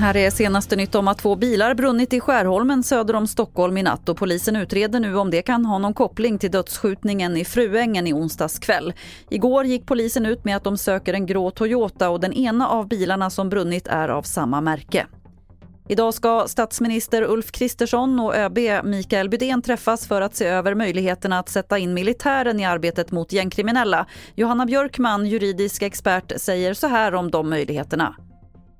Här är senaste nytt om att två bilar brunnit i Skärholmen söder om Stockholm i natt och polisen utreder nu om det kan ha någon koppling till dödsskjutningen i Fruängen i onsdags kväll. Igår gick polisen ut med att de söker en grå Toyota och den ena av bilarna som brunnit är av samma märke. Idag ska statsminister Ulf Kristersson och ÖB Mikael Bydén träffas för att se över möjligheterna att sätta in militären i arbetet mot gängkriminella. Johanna Björkman, juridisk expert, säger så här om de möjligheterna.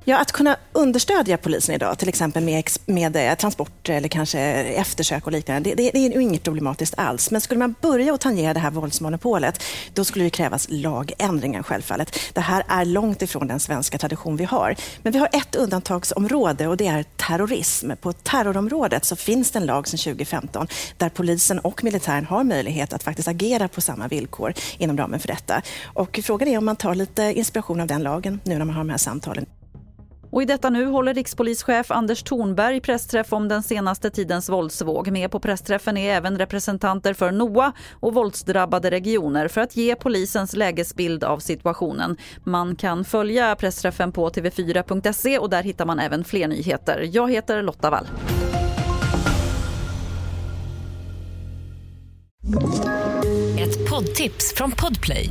Ja, att kunna understödja polisen idag, till exempel med, med eh, transporter eller kanske eftersök och liknande, det, det, det är ju inget problematiskt alls. Men skulle man börja att tangera det här våldsmonopolet, då skulle det krävas lagändringar självfallet. Det här är långt ifrån den svenska tradition vi har. Men vi har ett undantagsområde och det är terrorism. På terrorområdet så finns det en lag sedan 2015 där polisen och militären har möjlighet att faktiskt agera på samma villkor inom ramen för detta. Och frågan är om man tar lite inspiration av den lagen nu när man har de här samtalen. Och I detta nu håller rikspolischef Anders Thornberg pressträff om den senaste tidens våldsvåg. Med på pressträffen är även representanter för NOA och våldsdrabbade regioner för att ge polisens lägesbild av situationen. Man kan följa pressträffen på tv4.se och där hittar man även fler nyheter. Jag heter Lotta Wall. Ett poddtips från Podplay.